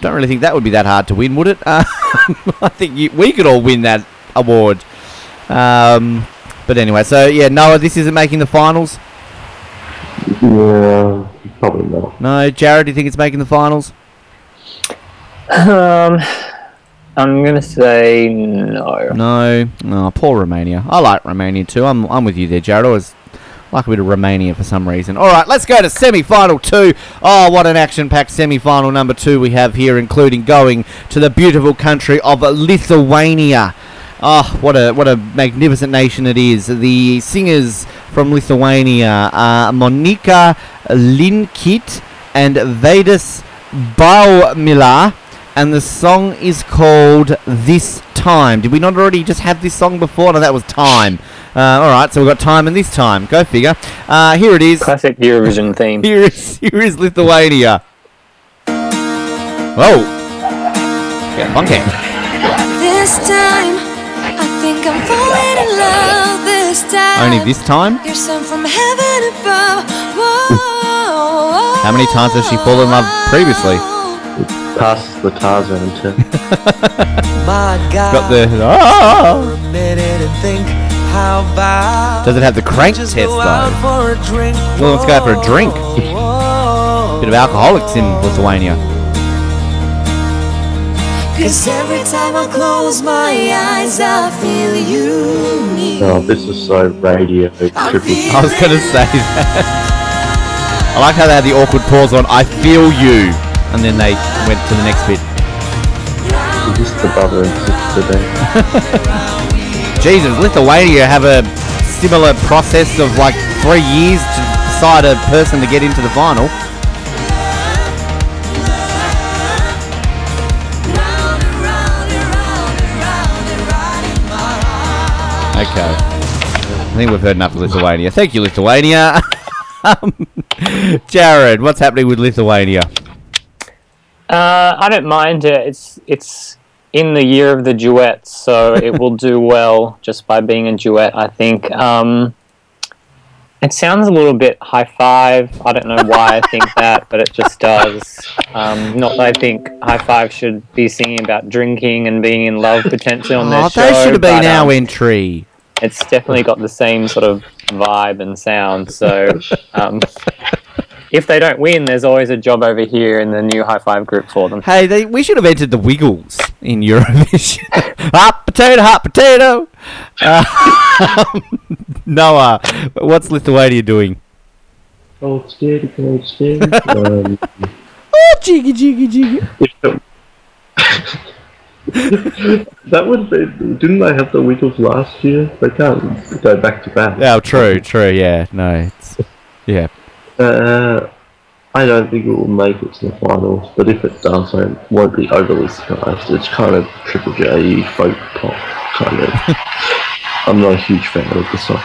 Don't really think that would be that hard to win, would it? (laughs) Uh, I think you, we could all win that award. Um, but anyway, so yeah, Noah, this isn't making the finals. Yeah, probably not. No, Jared, do you think it's making the finals? Um, I'm gonna say no. No, no, poor Romania. I like Romania too. I'm, I'm with you there, Jared. I always like a bit of Romania for some reason. All right, let's go to semi-final two. Oh, what an action-packed semi-final number two we have here, including going to the beautiful country of Lithuania. Oh, what a what a magnificent nation it is. The singers from Lithuania are Monika Linkytė and Vaidas Baumila and the song is called This Time. Did we not already just have this song before? No, that was Time. Uh, all right, so we've got Time and This Time. Go figure. Uh, here it is. Classic Eurovision theme. Here is here is Lithuania. Whoa. Yeah, funky. This time, I think I'm falling in love this time. Only this time? You're sent from heaven above. Whoa. How many times has she fallen in love previously? Passes the Tarzan test. (laughs) My God. Got the. Ah! For a minute and think how about Does it have the crank just test though? for a drink. Well, let's go for a drink. (laughs) Bit of alcoholics in Lithuania. Cause every time I close my eyes, I feel you need. oh, this is so radio triple. I was gonna say that. I like how they had the awkward pause on "I feel you," and then they went to the next bit. Is this the brother and sister then? (laughs) Jesus, Lithuania have a similar process of like three years to decide a person to get into the final. Okay. I think we've heard enough of Lithuania. Thank you, Lithuania. (laughs) um, Jared, what's happening with Lithuania? Uh, I don't mind it. It's it's in the year of the duet, so it will do (laughs) well just by being a duet. I think. Um, It sounds a little bit high five. I don't know why I think (laughs) that, but it just does. Um, not that I think high five should be singing about drinking and being in love potentially on their Oh, show. that should have been but, our um, entry. It's definitely got the same sort of vibe and sound. So, (laughs) um, if they don't win, there's always a job over here in the new high five group for them. Hey, they, we should have entered the Wiggles in Eurovision. hot (laughs) potato, hot potato. Uh, (laughs) Noah, what's Lithuania doing? Cold steady, cold steady. (laughs) um, Oh, jiggy, jiggy, jiggy. that would be. Didn't they have the Wiggles last year? They can't go back to back. Oh, true, true. Yeah, no, it's, yeah. Uh, I don't think it will make it to the finals, but if it does, I won't be overly surprised. It's kind of Triple J folk pop kind of. (laughs) I'm not a huge fan of the song.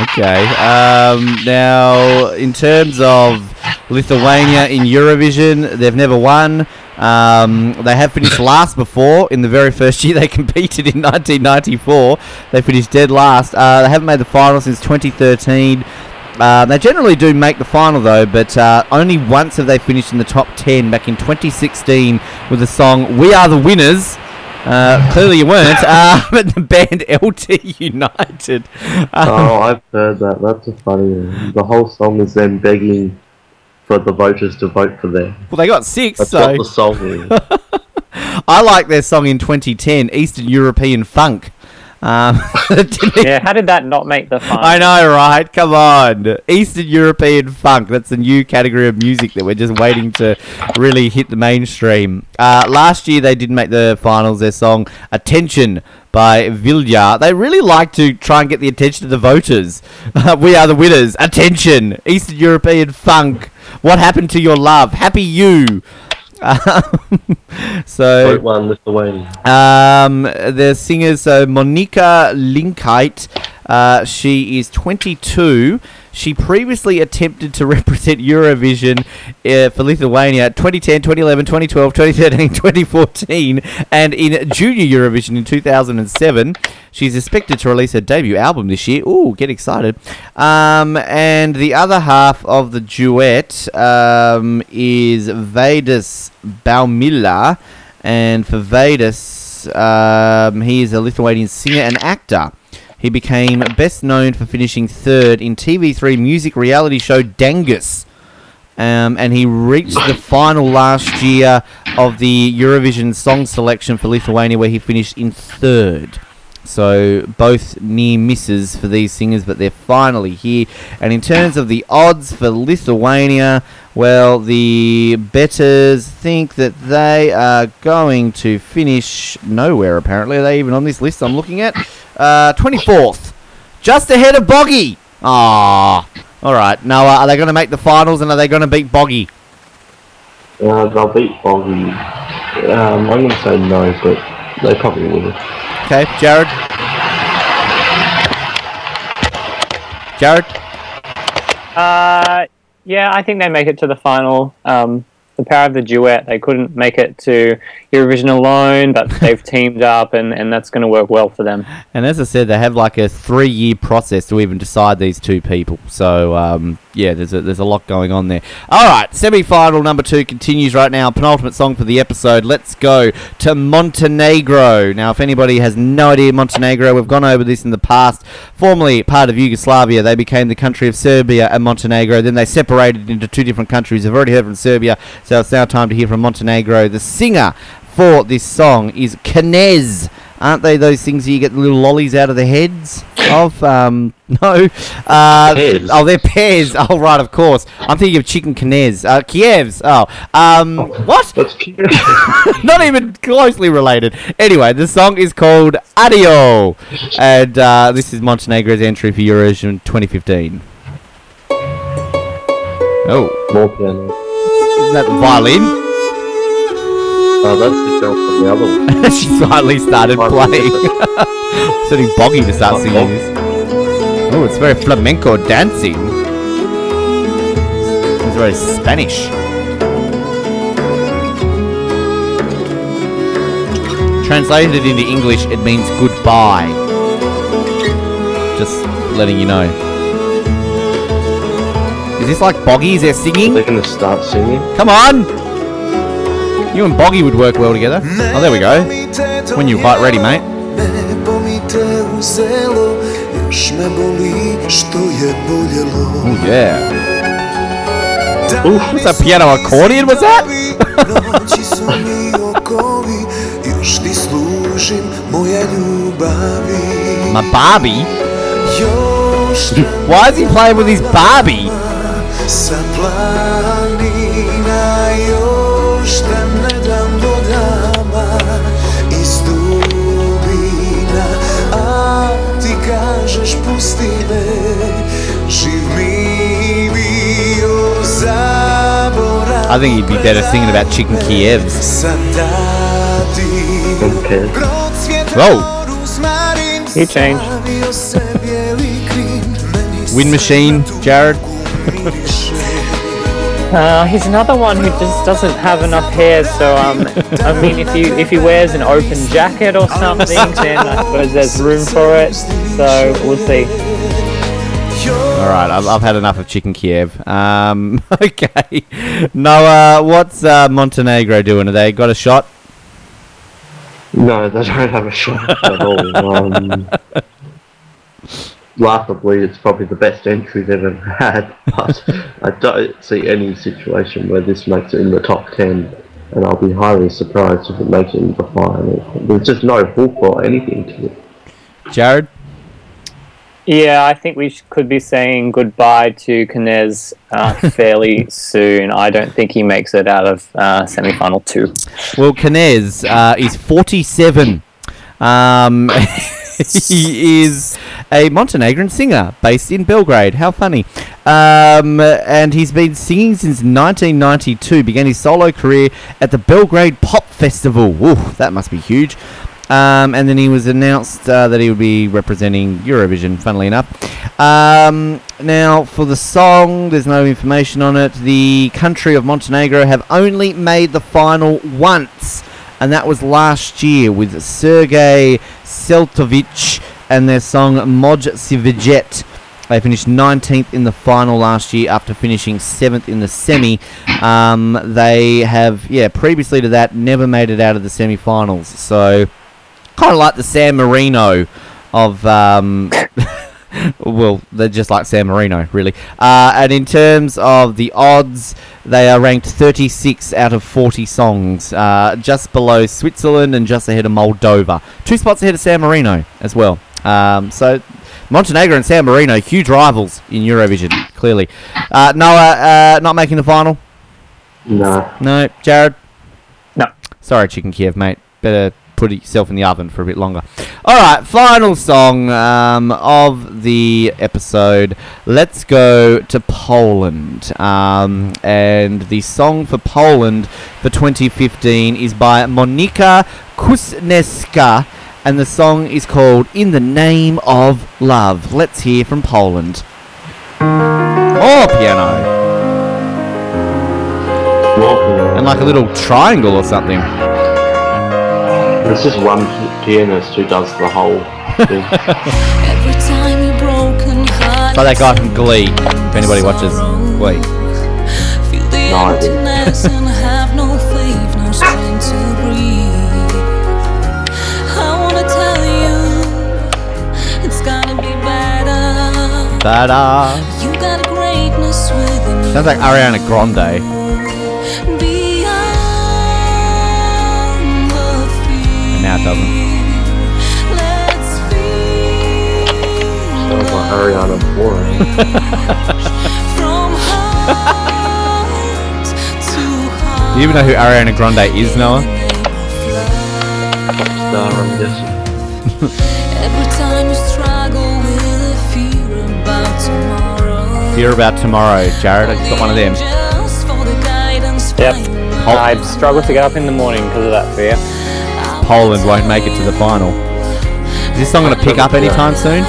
Okay. Um, now, in terms of Lithuania in Eurovision, they've never won. Um, they have finished last before in the very first year they (laughs) competed in 1994. They finished dead last. Uh, they haven't made the final since 2013. Uh, they generally do make the final though, but uh, only once have they finished in the top 10 back in 2016 with the song We Are the Winners. Uh, clearly you weren't, uh, (laughs) but the band LT United. Um, Oh, I've heard that. That's a funny one. The whole song is them begging for the voters to vote for them. Well, they got six, That's so what the song is. (laughs) I like their song in 2010, Eastern European Funk. Um, (laughs) Yeah, how did that not make the final? I know, right? Come on. Eastern European Funk. That's a new category of music that we're just waiting to really hit the mainstream. Uh, last year, they did make the finals. Their song Attention by Vilija. They really like to try and get the attention of the voters. (laughs) we are the winners. Attention. Eastern European Funk. What happened to your love? Happy you. (laughs) so Vote one Lithuania. um, the singers, so Monika Linkytė, uh, she is 22. She previously attempted to (laughs) represent Eurovision uh, for Lithuania 2010, 2011, 2012, 2013, (laughs) 2014, and in Junior Eurovision in 2007. She's expected to release her debut album this year. Ooh, get excited. Um, and the other half of the duet um, is Vaidas Baumila. And for Vaidas, um, he is a Lithuanian singer and actor. He became best known for finishing third in TV3 music reality show Dangus. Um, and he reached the final last year of the Eurovision song selection for Lithuania, where he finished in third. So both near misses for these singers, but they're finally here. And in terms of the odds for Lithuania, well, the betters think that they are going to finish nowhere. Apparently, are they even on this list I'm looking at? Uh, 24th, just ahead of Boggie. Ah, all right. Noah, are they going to make the finals and are they going to beat Boggie? Uh, they'll beat Boggie. Um, I'm going to say no, but they probably will. Okay, Jared. Jared. Uh, yeah, I think they make it to the final. Um, the power of the duet. They couldn't make it to Eurovision alone, but they've teamed up, and, and that's going to work well for them. And as I said, they have like a three-year process to even decide these two people. So um, yeah, there's a, there's a lot going on there. All right, semi-final number two continues right now. Penultimate song for the episode. Let's go to Montenegro. Now, if anybody has no idea Montenegro, we've gone over this in the past. Formerly part of Yugoslavia, they became the country of Serbia and Montenegro. Then they separated into two different countries. I've already heard from Serbia, so it's now time to hear from Montenegro. The singer for this song is Knez. Aren't they those things you get the little lollies out of the heads of? Um, (laughs) no. Uh, Pears. oh, they're pears. Oh, right, of course. I'm thinking of chicken Knez. Uh, Kievs. Oh. Um, what? (laughs) Not even closely related. Anyway, the song is called Adio. And uh, this is Montenegro's entry for Eurovision 2015. Oh, More piano. Isn't that the violin? Oh, that's the girl from the other one. (laughs) she finally started playing. (laughs) Sending Boggie to start singing this. Oh, it's very flamenco dancing. It's very Spanish. Translated into English, it means goodbye. Just letting you know. This like Boggie? Is there singing? They're to start singing. Come on! You and Boggie would work well together. Oh, there we go. When you're quite ready, mate. Nebo mi te uzelo, još me boli što je boljelo. Oh, yeah. What's that piano accordion, was that? Noći su mi okovi, još ti služim moje ljubavi. My Barbie? (laughs) Why is he playing with his Barbie? Sa planina, još te ne dam do dama iz dubina. A ti kažeš pusti me, živ mi bio zaborav. I think he'd be better singing about chicken Kievs. Okay. Whoa! He changed. Wind Machine, Jared. Uh, he's another one who just doesn't have enough hair. So um, I mean, if you if he wears an open jacket or something, then I suppose there's room for it. So we'll see. All right, I've, I've had enough of chicken Kiev. Um, (laughs) okay, Noah, what's uh, Montenegro doing? Have they got a shot? No, they don't have a shot at all. (laughs) Um, laughably, it's probably the best entry they've ever had, (laughs) but I don't see any situation where this makes it in the top 10, and I'll be highly surprised if it makes it in the final. There's just no hook or anything to it. Jared? Yeah, I think we could be saying goodbye to Knez uh, (laughs) fairly soon. I don't think he makes it out of uh, semi-final two. Well, Knez uh, is 47. Um, (laughs) he is a Montenegrin singer based in Belgrade. How funny. Um, and he's been singing since 1992. Began his solo career at the Belgrade Pop Festival. Ooh, that must be huge. Um, and then he was announced uh, that he would be representing Eurovision, funnily enough. Um, now, for the song, there's no information on it. The country of Montenegro have only made the final once, and that was last year with Sergej Ćetković and their song Moj svijet. They finished 19th in the final last year after finishing 7th in the semi. Um, they have, yeah, previously to that, never made it out of the semi finals. So, kind of like the San Marino of. Um, (laughs) well, they're just like San Marino, really. Uh, and in terms of the odds, they are ranked 36 out of 40 songs, uh, just below Switzerland and just ahead of Moldova. Two spots ahead of San Marino as well. Um, so Montenegro and San Marino, huge rivals in Eurovision, clearly. Uh, Noah, uh, not making the final? No. No. Jared? No. Sorry, Chicken Kiev, mate. Better put yourself in the oven for a bit longer. All right, final song um, of the episode. Let's go to Poland. Um, and the song for Poland for 2015 is by Monika Kuszyńska. And the song is called In the Name of Love. Let's hear from Poland. Oh, piano. And like a little triangle or something. There's just one pianist who does the whole thing. (laughs) Every time you're. It's like that guy from Glee, if anybody watches Glee. Feel the No idea. emptiness and have no Ariana Boring. (laughs) from heart to heart. Do you even know who Ariana Grande is, Noah? Star, I'm guessing. (laughs) Every time you struggle with a fear about tomorrow. Fear about tomorrow, Jared. I just got one of them. Just for the guidance Yep. find Oh. I'd struggle to get up in the morning because of that fear. Poland won't make it to the final. Is this song going to pick up anytime soon?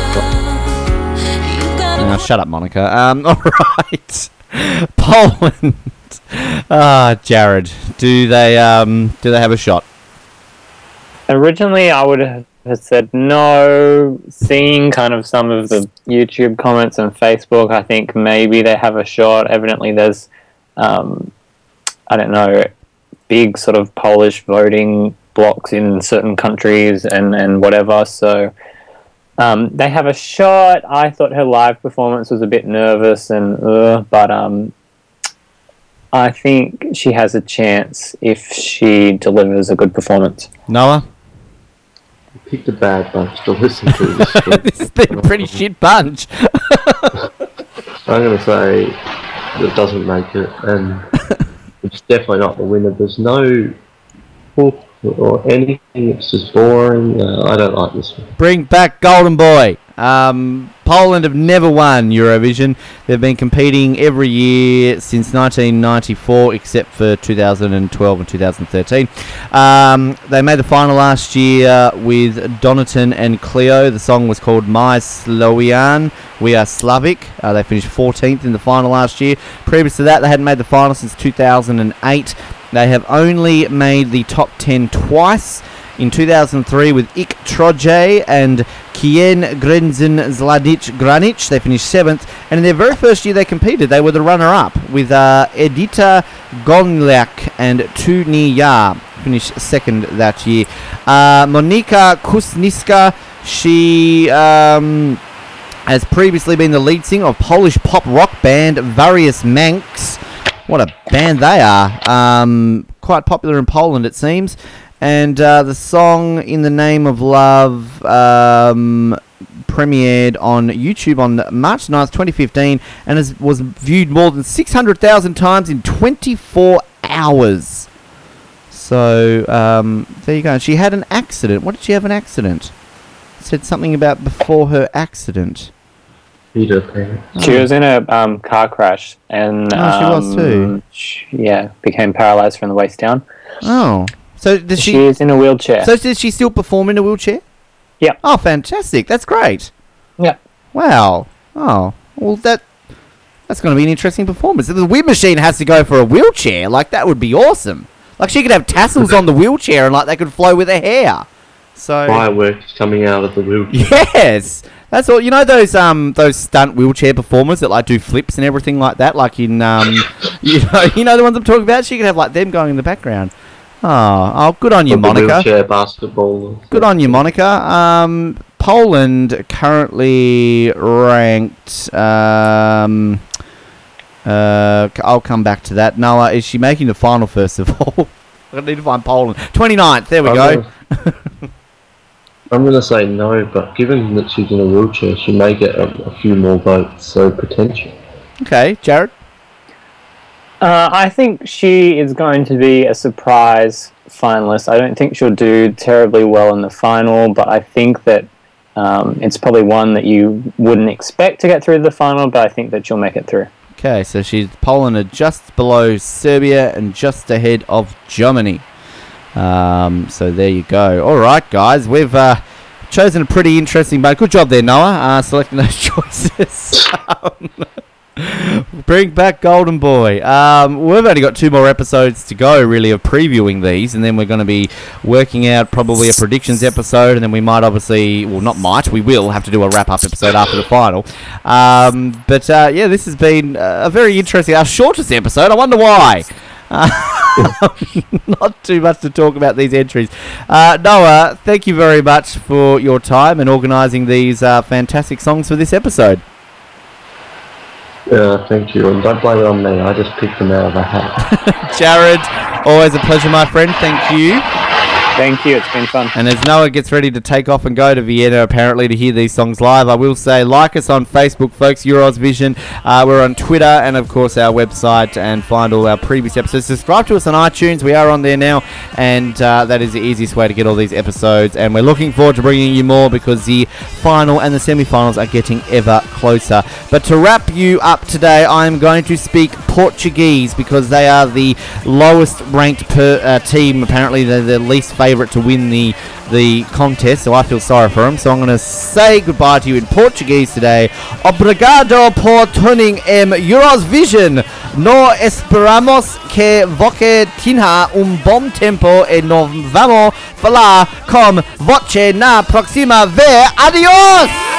Shut up, Monica. Um, (laughs) all right. Poland. Ah, Jared. Do they um do they have a shot? Originally, I would have said no. Seeing kind of some of the YouTube comments and Facebook, I think maybe they have a shot. Evidently, there's, um, I don't know, big sort of Polish voting blocks in certain countries and, and whatever. So um, they have a shot. I thought her live performance was a bit nervous and, uh, but um, I think she has a chance if she delivers a good performance. Noah? Picked a bad bunch to listen to. This (laughs) this has been a pretty (laughs) shit bunch. I'm going to say it doesn't make it, and (laughs) it's definitely not the winner. There's no hook or anything. It's just boring. Uh, I don't like this one. Bring back Golden Boy. Um, Poland have never won Eurovision. They've been competing every year since 1994, except for 2012 and 2013. Um, they made the final last year with Donatan and Cleo. The song was called My Slowian. We are Slavic. Uh, they finished 14th in the final last year. Previous to that, they hadn't made the final since 2008. They have only made the top 10 twice. In 2003 with Ich Troje and Keine Grenzen Żadnych granic. They finished seventh. And in their very first year they competed, they were the runner up with uh, Edyta Górniak and Tuniya. Finished second that year. Uh, Monika Kuszyńska, she. Um, has previously been the lead singer of Polish pop rock band Varius Manx. What a band they are. Um, quite popular in Poland, it seems. And uh, the song In the Name of Love um, premiered on YouTube on March 9th, 2015, and has, was viewed more than 600,000 times in 24 hours. So, um, there you go. She had an accident. What did she have an accident? Said something about before her accident. Peter She was in a um, car crash and Oh, she was too. um, sh- yeah, became paralyzed from the waist down. Oh. So does She, she is in a wheelchair. So does she still perform in a wheelchair? Yeah. Oh, fantastic! That's great. yeah. Wow. Oh, well that that's going to be an interesting performance. If the Wind Machine has to go for a wheelchair, like that would be awesome. Like she could have tassels on the wheelchair and like they could flow with her hair. So Fireworks coming out of the wheelchair. (laughs) yes, that's all. You know those um those stunt wheelchair performers that like do flips and everything like that, like in um (laughs) you know you know the ones I'm talking about. She could have like them going in the background. Oh, oh, good on you, Monica. wheelchair basketball. Good on you, Monica. Um, Poland currently ranked. Um, uh, I'll come back to that. Noah, is she making the final first of all? (laughs) I need to find Poland. 29th, there we I'm go. gonna- I'm going to say no, but given that she's in a wheelchair, she may get a, a few more votes, so potential. Okay, Jared. Uh, I think she is going to be a surprise finalist. I don't think she'll do terribly well in the final, but I think that um, it's probably one that you wouldn't expect to get through the final, but I think that she'll make it through. Okay, so she's Poland are just below Serbia and just ahead of Germany. Um, so there you go. All right, guys, we've uh, chosen a pretty interesting bunch. Good job there, Noah, uh, selecting those (laughs) choices. (laughs) (laughs) Bring back Golden Boy. Um, we've only got two more episodes to go, really, of previewing these, and then we're going to be working out probably a predictions episode, and then we might obviously, well, not might, we will have to do a wrap up episode after the final. Um, but uh, yeah, this has been a very interesting, our shortest episode. I wonder why. Uh, (laughs) not too much to talk about these entries. Uh, Noah, thank you very much for your time and organising these uh, fantastic songs for this episode. Yeah, thank you, and don't blame it on me. I just picked them out of a hat. (laughs) Jared, always a pleasure, my friend. Thank you. Thank you. It's been fun. And as Noah gets ready to take off and go to Vienna, apparently to hear these songs live, I will say like us on Facebook, folks. Euros Vision. Uh, we're on Twitter and of course our website, and find all our previous episodes. Subscribe to us on iTunes. We are on there now, and uh, that is the easiest way to get all these episodes. And we're looking forward to bringing you more because the final and the semi-finals are getting ever closer. But to wrap you up today, I am going to speak Portuguese because they are the lowest ranked per, uh, team. Apparently, they're the least favourite favourite to win the the contest, so I feel sorry for him. So I'm going to say goodbye to you in Portuguese today. Obrigado por tuning em Eurovision. No esperamos que você tenha um bom tempo e no vamos falar com você na próxima vez. Adiós!